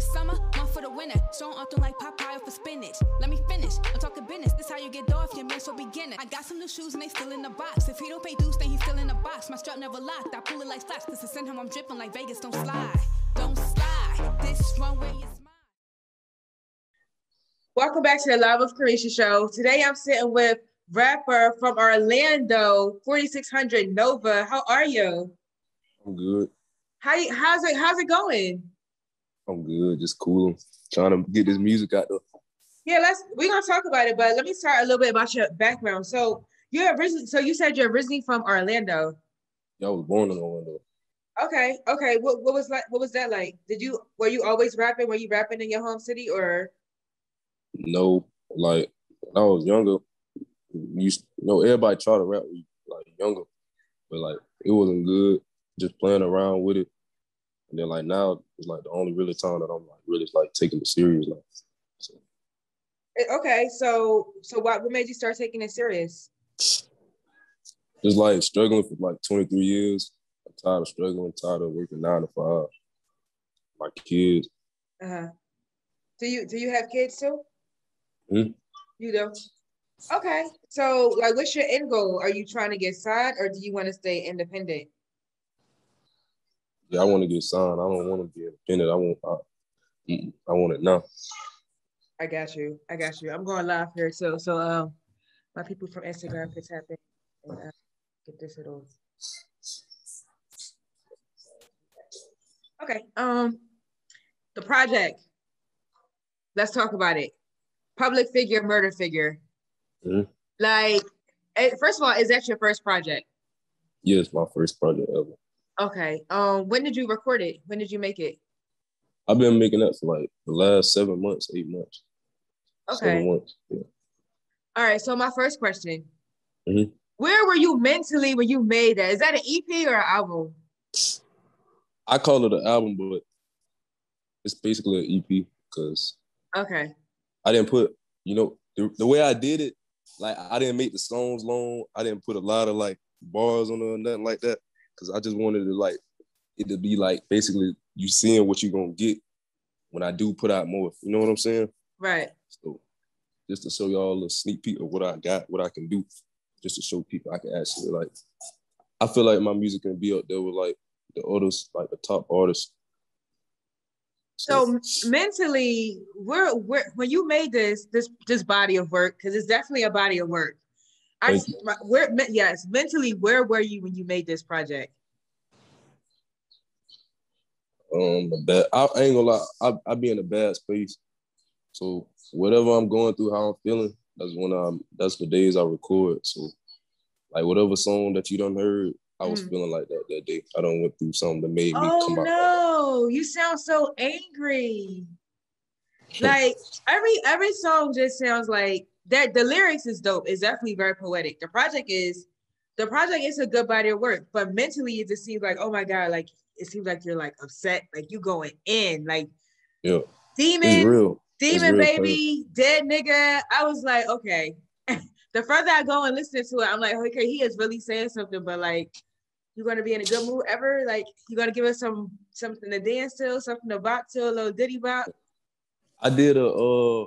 the summer, one for the winter. Strong often like Popeye for spinach. Let me finish. I'm talking business. This how you get off your man so beginner. I got some new shoes and they still in the box. If he don't pay dues, then he's still in the box. My strap never locked. I pull it like flash. Cause to send him, I'm dripping like Vegas. Don't slide. Don't slide. This runway is mine. Welcome back to the Love of Carisha show. Today I'm sitting with rapper from Orlando, 4600 Nova. How are you? I'm good. How how's it how's it going? I'm good. Just cool. Trying to get this music out there. Yeah, let's we're gonna talk about it, but let me start a little bit about your background. So you're originally so you said you're originally from Orlando. Yeah, I was born in Orlando. Okay, okay. What what was like what was that like? Did you were you always rapping? Were you rapping in your home city or No, like when I was younger, you, know, everybody try to rap when you like younger, but like it wasn't good. Just playing around with it, and then like now it's like the only really time that I'm like really like taking it serious. Like, so Eh, okay, so so what what made you start taking it serious? just like struggling for like 23 years. I'm tired of struggling, tired of working nine to five. My kids, Uh-huh. Do you do you have kids too? Mhm. You do. Okay. So like what's your end goal? Are you trying to get signed or do you want to stay independent? Yeah, I want to get signed. I don't want to be independent. I want, I, I want it now. I got you. I got you. I'm going live here too. So um my people from Instagram could tap in and uh, get this little Okay. Um the project. Let's talk about it. Public figure, murder figure. Mhm. Like eh, first of all, is that your first project? Yeah, it's my first project ever. Okay. Um when did you record it? When did you make it? I've been making that for like the last seven months, eight months. Seven Okay. months. Yeah. All right. So my first question. Mhm. Where were you mentally when you made that? Is that an EP or an album? I call it an album, but it's basically an EP because Okay. I didn't put, you know, the, the way I did it, like I didn't make the songs long. I didn't put a lot of like bars on it or nothing like that because I just wanted to like it to be like basically you seeing what you're gonna get when I do put out more. You know what I'm saying? Right. So just to show y'all a sneak peek of what I got, what I can do, just to show people I can actually like. I feel like my music can be up there with like the others, like the top artists. So mentally, where where when you made this this this body of work, because it's definitely a body of work. I my- where yes, mentally, where were you when you made this project? um, bad, I, I ain't gonna lie, I, I be in a bad space. So whatever I'm going through, how I'm feeling, that's when I'm. That's the days I record. So like whatever song that you done heard, I was Mm. feeling like that that day. I don't went through something that made me Oh come out. no, you sound so angry. Like every every song just sounds like that. The lyrics is dope. It's definitely very poetic. The project is the project is a good body of work, but mentally it just seems like oh my god, like it seems like you're like upset, like you going in, like Yeah, demon, real. demon baby, dead nigga. I was like, okay. the further I go and listen to it, I'm like, okay, he is really saying something, but like, you're gonna be in a good mood ever? Like, you're gonna give us some something to dance to, something to bop to, a little ditty bop? I did a uh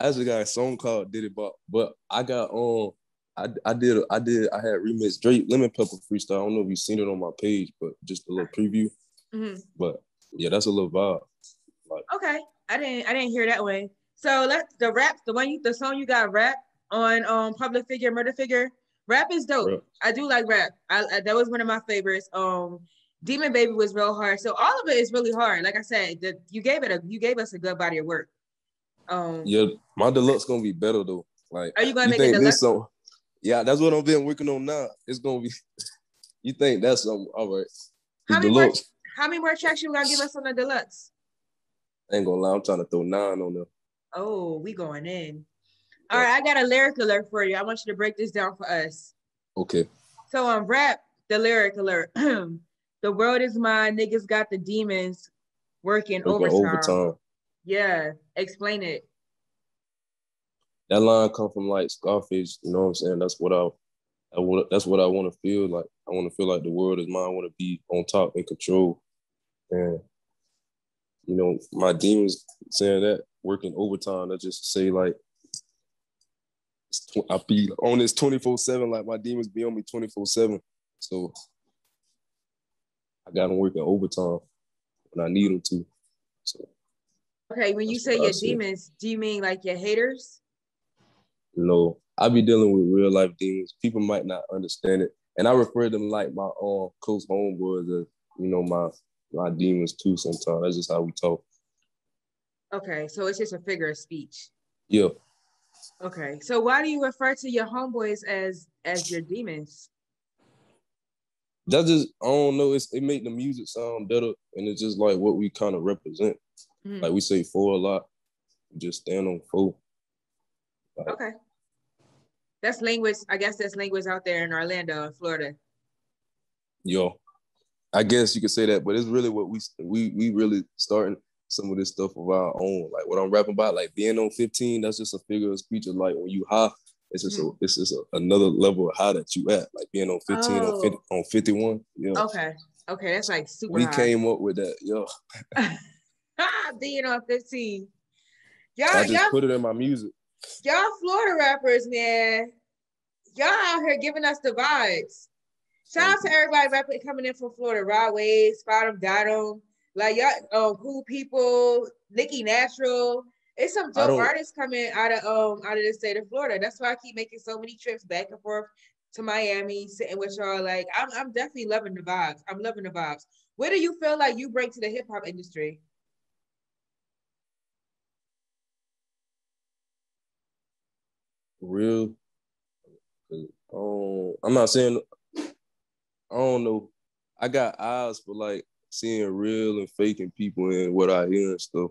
I actually got a song called Did It Bop, but I got um I I did I did I had remix Drake Lemon Pepper freestyle. I don't know if you've seen it on my page, but just a little preview. Mhm. But yeah, that's a little vibe. Okay, I didn't I didn't hear that one. So let the rap, the one you the song you got rap on um public figure, murder figure. Rap is dope. Rap. I do like rap. I, I that was one of my favorites. Um Demon Baby was real hard. So all of it is really hard. Like I said, the, you gave it a you gave us a good body of work. Um Yeah, my deluxe gonna be better though. Like are you gonna you make it think deluxe? this song? Yeah, that's what I've been working on now. It's gonna be. You think that's something? All right. How many more deluxe. how many more tracks you gonna give us on the deluxe? I ain't gonna lie. I'm trying to throw nine on there. Oh, we going in. All right, I got a lyric alert for you. I want you to break this down for us. Okay. So on rap, the lyric alert. the world is mine. Niggas got the demons working Working overtime. overtime. Yeah, explain it. That line come from like Scarface. You know what I'm saying? That's what I. I. That's what I want to feel like. I want to feel like the world is mine. I want to be on top and control. And you know, my demons saying that working overtime. I just say like I be on this 24-7, like my demons be on me 24-7. So I got them working overtime when I need them to. So Okay, when you say your demons, do you mean like your haters? No, I be dealing with real life demons. People might not understand it. And I refer to them like my own close homeboys, uh, you know, my my demons too sometimes. That's just how we talk. Okay, so it's just a figure of speech. Yeah. Okay, so why do you refer to your homeboys as as your demons? That just I don't know. It's it make the music sound better, and it's just like what we kind of represent. Mm-hmm. Like we say four a lot, just stand on four. Like, okay, that's language. I guess that's language out there in Orlando, in Florida. Yo, I guess you could say that, but it's really what we we we really starting some of this stuff of our own. Like what I'm rapping about, like being on 15, that's just a figure of speech of like when you high, it's just mm. a it's just a, another level of high that you at. Like being on 15 oh. on 50, on 51. Yeah. Okay. Okay, that's like super. We high. came up with that, yo. being on 15. Y'all, I just y'all, put it in my music. Y'all Florida rappers, man. Y'all out here giving us the vibes. Shout out to everybody rapping coming in from Florida. Rod Wave, Spot 'em, Got 'em. Like y'all, um, cool people, Nikki Natural. It's some dope artists coming out of um out of the state of Florida. That's why I keep making so many trips back and forth to Miami, sitting with y'all. Like I'm, I'm definitely loving the vibes. I'm loving the vibes. What do you feel like you bring to the hip hop industry? Real. Um, I'm not saying I don't know. I got eyes for like seeing real and faking people and what I hear and stuff.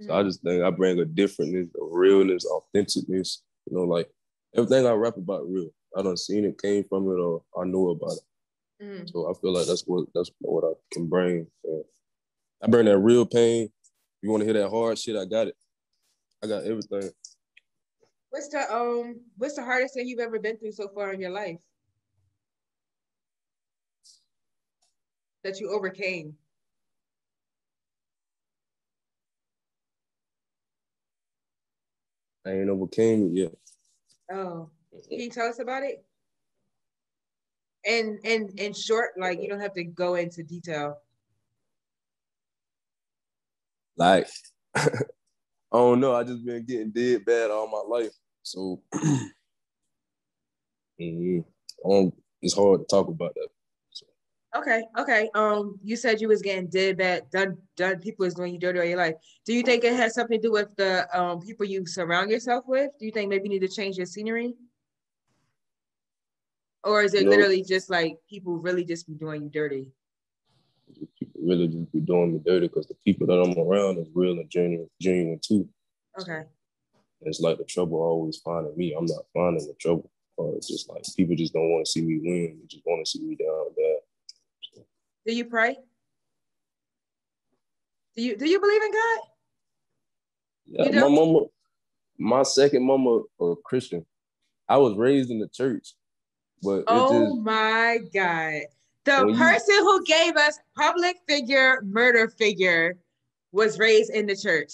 So I mm. just think I bring a differentness, a realness, authenticness. You know, like everything I rap about real. I don't seen it, came from it, or I know about it. Mm. So I feel like that's what that's what I can bring. I bring that real pain. You want to hear that hard shit? I got it. I got everything. What's the um? What's the hardest thing you've ever been through so far in your life? that you overcame? I ain't overcame it yet. Oh, can you tell us about it? And and in short, like you don't have to go into detail. Like, I don't know. I just been getting dead bad all my life, so it's hard to talk about that. Okay, okay. Um, you said you was getting dead bad, done, done. People was doing you dirty all your life. Do you think it has something to do with the um people you surround yourself with? Do you think maybe you need to change your scenery, or is it no. literally just like people really just be doing you dirty? Really just be doing me dirty because the people that I'm around is real and genuine, genuine too. Okay. it's like the trouble always finding me. I'm not finding the trouble. Or it's just like people just don't want to see me win. They just want to see me down bad. Do you pray? Do you do you believe in God? Yeah, my mama, my second mama, a Christian. I was raised in the church, but oh just, my God, the person you, who gave us public figure, murder figure, was raised in the church.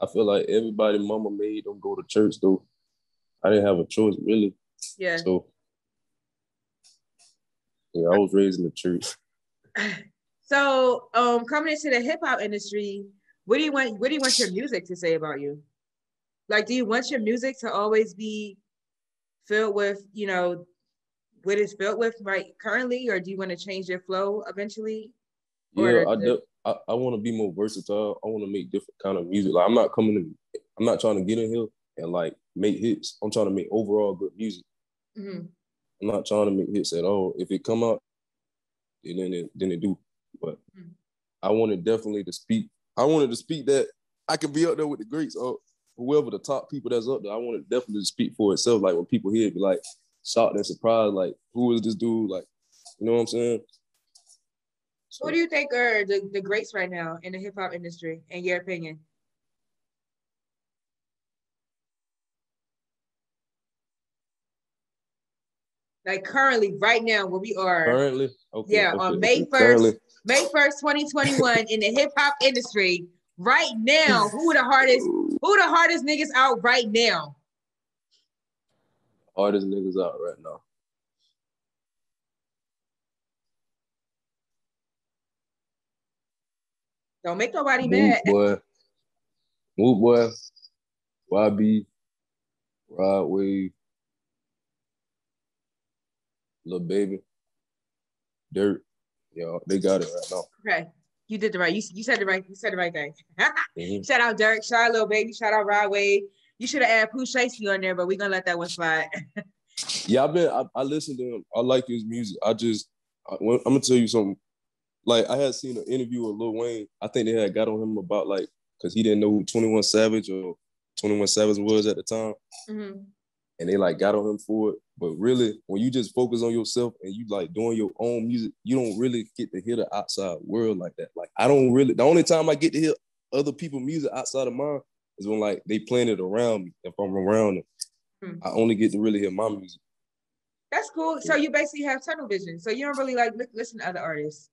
I feel like everybody mama made them go to church though. I didn't have a choice really. Yeah. So yeah, I was raised in the church. So, um, coming into the hip hop industry, what do you want? What do you want your music to say about you? Like, do you want your music to always be filled with, you know, what it's filled with right currently, or do you want to change your flow eventually? Yeah, I do. I, I want to be more versatile. I want to make different kind of music. Like I'm not coming to, I'm not trying to get in here and like make hits. I'm trying to make overall good music. Mm-hmm. I'm not trying to make hits at all. If it come out then it than it do. But mm-hmm. I wanted definitely to speak. I wanted to speak that I can be up there with the greats or whoever the top people that's up there. I wanted definitely to speak for itself. Like when people hear it, be like shocked and surprised, like who is this dude? Like, you know what I'm saying? So, what do you think are the, the greats right now in the hip hop industry, in your opinion? like currently, right now, where we are. Currently, okay. Yeah, okay. on May first, May first, twenty twenty one, in the hip hop industry, right now, who the hardest, who the hardest niggas out right now? Hardest niggas out right now. Don't make nobody Moot mad. boy, Moot boy, YB, Rod Wave, Lil Baby, Durk. Yeah, they got it right now. Okay. You did the right. You, you said the right. You said the right thing. Mhm. shout out Durk. Shout out Lil Baby. Shout out Rod Wave. You should have added Pooh Shiesty on there, but we're gonna let that one slide. Yeah, I've been. I, I listen to him. I like his music. I just, I, I'm gonna tell you something. Like I had seen an interview with Lil Wayne. I think they had got on him about like because he didn't know who 21 Savage or 21 Savage was at the time, Mhm. and they like got on him for it. But really, when you just focus on yourself and you like doing your own music, you don't really get to hear the outside world like that. Like I don't really. The only time I get to hear other people's music outside of mine is when like they playing it around me. If I'm around them, Hmm. I only get to really hear my music. That's cool. So you basically have tunnel vision. So you don't really like li- listen to other artists.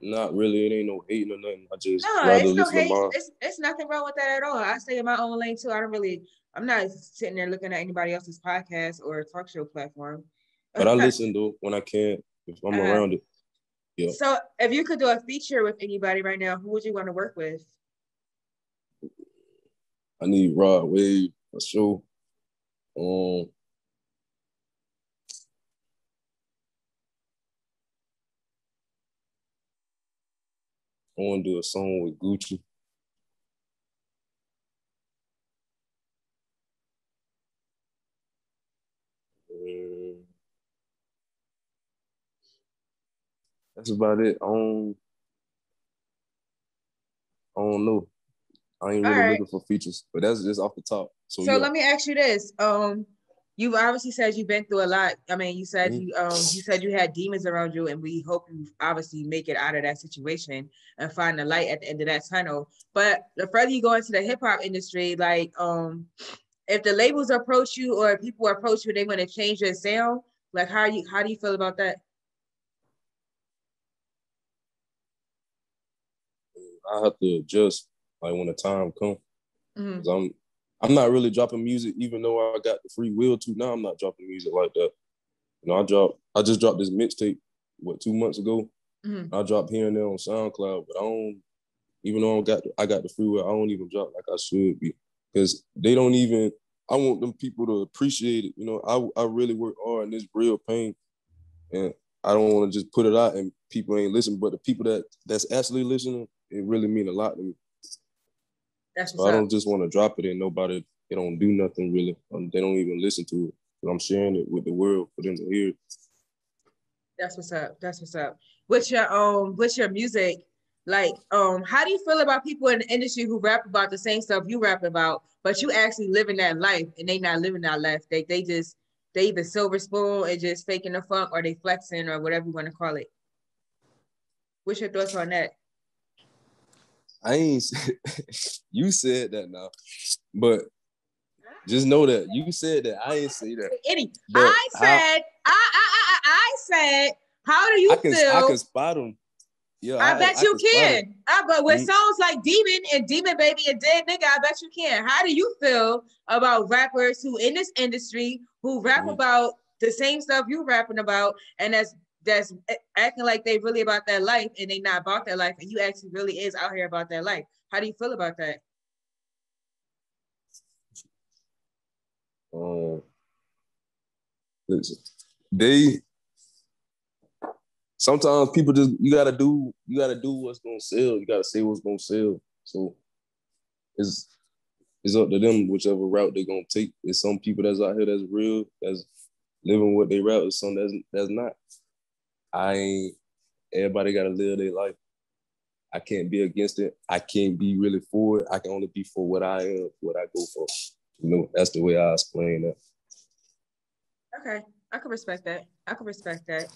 Not really. It ain't no hating or nothing. I just No, rather it's no hate. to. It's, it's nothing wrong with that at all. I stay in my own lane too. I don't really. I'm not sitting there looking at anybody else's podcast or talk show platform. But I listen though when I can if I'm Uh-huh. around it. Yeah. So if you could do a feature with anybody right now, who would you want to work with? I need Rod Wave for sure. Um, I want to do a song with Gucci. That's about it. I don't, I don't know. I ain't really Alright. looking for features, but that's just off the top. So, So yeah. let me ask you this. Um, you obviously said you've been through a lot. I mean, you said Mhm. you um you said you had demons around you, and we hope you obviously make it out of that situation and find the light at the end of that tunnel. But the further you go into the hip hop industry, like um, if the labels approach you or people approach you, they want to change your sound. Like, how you how do you feel about that? I have to adjust like when the time comes. Mhm. Cause I'm I'm not really dropping music, even though I got the free will to. Now I'm not dropping music like that. You know, I dropped I just dropped this mixtape what two months ago. Mhm. I dropped here and there on SoundCloud, but I don't even though I got I got the free will, I don't even drop like I should be. Cause they don't even I want them people to appreciate it. You know, I I really work hard and it's real pain. And I don't want to just put it out and people ain't listening. But the people that that's actually listening, it really mean a lot to me. That's So I don't just want to drop it and nobody, they don't do nothing really. Um, they don't even listen to it. But I'm sharing it with the world for them to hear it. That's what's up. That's what's up. What's your um what's your music? Like, um, how do you feel about people in the industry who rap about the same stuff you rap about, but you actually living that life and they not living that life? They they just they either silver spoon and just faking the funk or they flexing or whatever you want to call it. What's your thoughts on that? I ain't, you said that now, but just know that you said that. I ain't say that. Any I said I, I I I said how do you I can, feel? I can spot them. Yeah, I, bet you spot 'em. can. Uh, but with Mhm. songs like Demon and Demon Baby and Dead Nigga, I bet you can. How do you feel about rappers who in this industry who rap Mhm. about the same stuff you rapping about and that's that's acting like they really about that life and they not about that life and you actually really is out here about that life. How do you feel about that? Um, they sometimes people just you gotta do you gotta do what's gonna sell. You gotta say what's gonna sell. So it's it's up to them whichever route they're gonna take. There's some people that's out here that's real, that's living what they route There's some that's that's not. I ain't everybody gotta live their life. I can't be against it. I can't be really for it. I can only be for what I am, what I go for. You know, that's the way I explain that. Okay, I can respect that. I can respect that.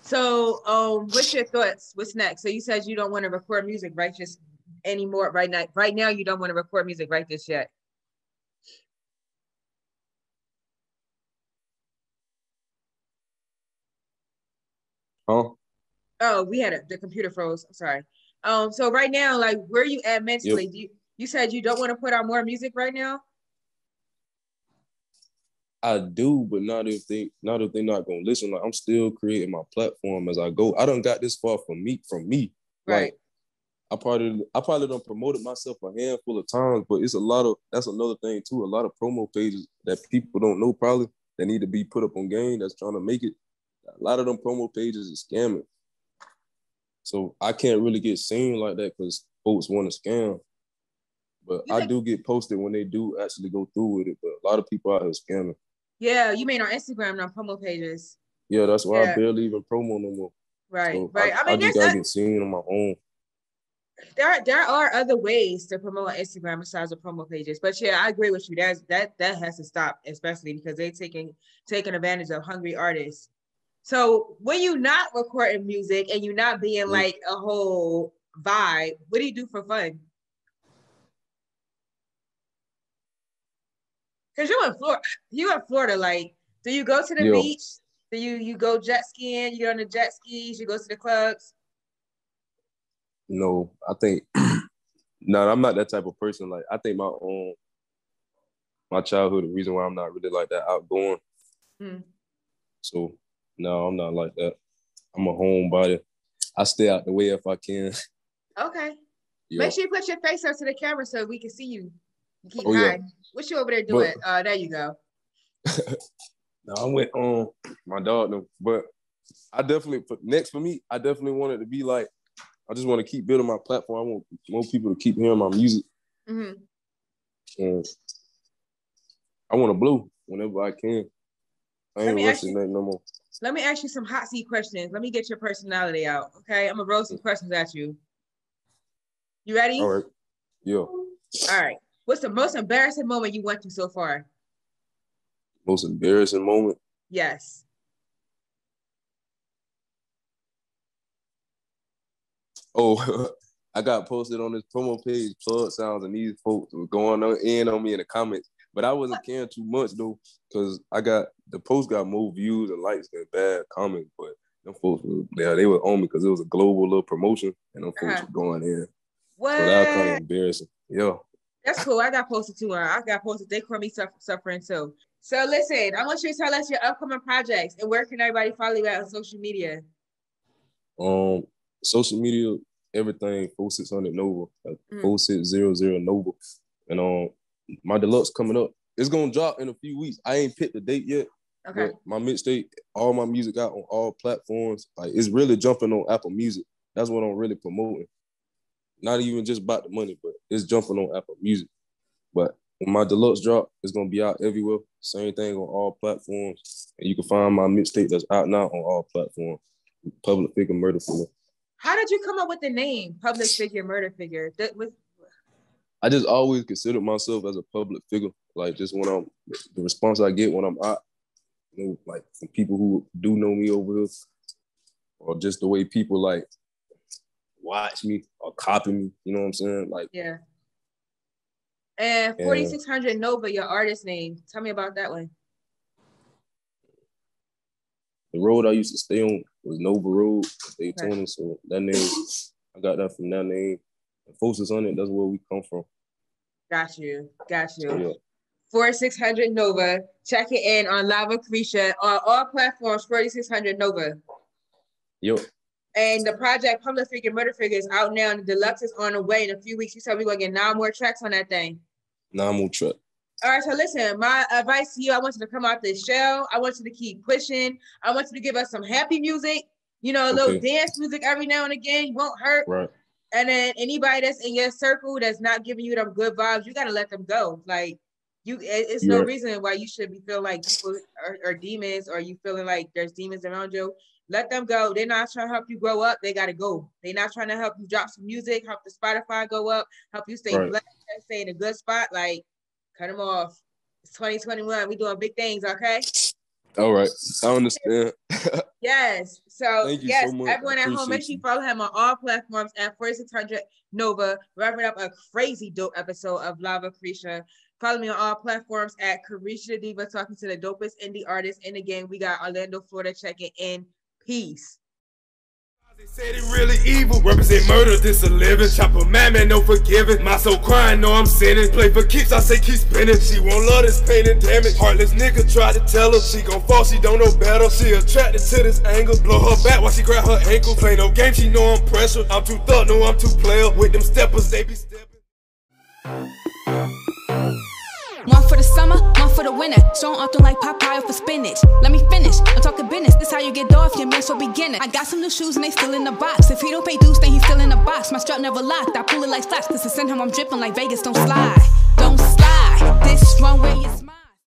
So, um, what's your thoughts? What's next? So you said you don't want to record music right just anymore right now. Right now, you don't want to record music right this yet. Huh? Oh, we had a, the computer froze. I'm sorry. Um, so right now, like where you at mentally? Yep. Do you you said you don't want to put out more music right now? I do, but not if they not if they're not gonna listen. Like I'm still creating my platform as I go. I don't got this far from me from me. Right. Like, I probably I probably don't promoted myself a handful of times, but it's a lot of that's another thing too. A lot of promo pages that people don't know probably that need to be put up on game that's trying to make it. A lot of them promo pages is scamming. So I can't really get seen like that because folks want to scam. But I do get posted when they do actually go through with it. But a lot of people out here scamming. Yeah, you mean on Instagram, not promo pages. Yeah, that's why yeah. I barely even promo no more. Right, so right. I, I mean, I just gotta get seen on my own. There, there are other ways to promote on Instagram besides the promo pages. But yeah, I agree with you. That's that that has to stop, especially because they're taking taking advantage of hungry artists. So when you're not recording music and you're not being mm. like a whole vibe, what do you do for fun? Cause you're in Florida, you in Florida. Like, do you go to the Yo. beach? Do you you go jet skiing? You go on the jet skis? You go to the clubs? No, I think no, I'm not that type of person. Like, I think my own my childhood, the reason why I'm not really like that outgoing. Mm. So no, I'm not like that. I'm a homebody. I stay out the way if I can. Okay. Yeah. Make sure you put your face up to the camera so we can see you. you keep oh, hiding. Yeah. What you over there doing? But, uh, there you go. no, I went on um, my dog, no, but I definitely put next for me. I definitely wanted to be like. I just want to keep building my platform. I want more people to keep hearing my music. Mm-hmm. And I want to blow whenever I can. I ain't rushing nothing no more. Let me ask you some hot seat questions. Let me get your personality out. Okay, I'm gonna roll some questions at you. You ready? All right. Yeah. All right. What's the most embarrassing moment you went through so far? Most embarrassing moment? Yes. Oh, I got posted on this promo page, plug sounds, and these folks were going on in on me in the comments. But I wasn't caring too much though, because I got the post got more views and likes than bad comments. But them folks were yeah, they were on me because it was a global little promotion and them folks uh-huh. were going in. What? So that was kind of embarrassing. Yeah. That's cool. I got posted too. I got posted. They call me suffering too. So listen, I want you to tell us your upcoming projects and where can everybody follow you at on social media? Um, social media, everything, 4600 Nova, mm. 4600 Nova. And um, my deluxe coming up. It's gonna drop in a few weeks. I ain't picked the date yet. Okay. my mixtape, all my music out on all platforms. Like it's really jumping on Apple Music. That's what I'm really promoting. Not even just about the money, but it's jumping on Apple Music. But when my deluxe drop, it's gonna be out everywhere. Same thing on all platforms. And you can find my mixtape that's out now on all platforms. Public figure murder figure. How did you come up with the name Public Figure Murder Figure? That was I just always considered myself as a public figure. Like just when I'm the response I get when I'm out, you know, like from people who do know me over here, or just the way people like watch me or copy me. You know what I'm saying? Like yeah. And 4600 Nova, your artist name. Tell me about that one. The road I used to stay on was Nova Road, Daytona. Okay. So that name, I got that from that name. Focus on it. That's where we come from. Got you. Got you. Yeah. 4600 Nova. Check it in on Lava Carisha on all platforms. 4600 Nova. Yep. And the project Public Figure Murder Figure is out now, and the deluxe is on the way in a few weeks. You said we're gonna get nine more tracks on that thing. Nine more tracks. All right, so listen, my advice to you, I want you to come out this shell. I want you to keep pushing. I want you to give us some happy music, you know, a little okay. dance music every now and again. Won't hurt. Right. And then anybody that's in your circle that's not giving you them good vibes, you gotta let them go. Like you, it's yeah. no reason why you should be feeling like people are, are, demons or you feeling like there's demons around you. Let them go. They're not trying to help you grow up. They gotta go. They're not trying to help you drop some music, help the Spotify go up, help you stay right. blessed, stay in a good spot. Like, cut them off. It's 2021. We doing big things, okay? All right, I understand. yes. So yes, so everyone at home, make sure you follow him on all platforms at 4600 Nova, wrapping up a crazy dope episode of Lava Carisha. Follow me on all platforms at Carisha Diva, talking to the dopest indie artists in the game. We got Orlando, Florida, checking in. Peace. They said he really evil, represent murder, this a living. Chopper man, man, no forgiving. My soul crying, no, I'm sinning. Play for keeps, I say keep spinning. She won't love this pain and damage. Heartless nigga tried to tell her she gon' fall, she don't know better. She attracted to this angle. Blow her back while she grab her ankle. Play no game, she know I'm pressure. I'm too thug, no, I'm too player. With them steppers, they be stepping. Summer, one for the winter. So I'm like Popeye for spinach. Let me finish. I'm talking business. This how you get off your man, so beginner. I got some new shoes and they still in the box. If he don't pay dues, then he's still in the box. My strap never locked. I pull it like flash. Cause to send him, I'm dripping like Vegas. Don't slide. Don't slide. This runway is.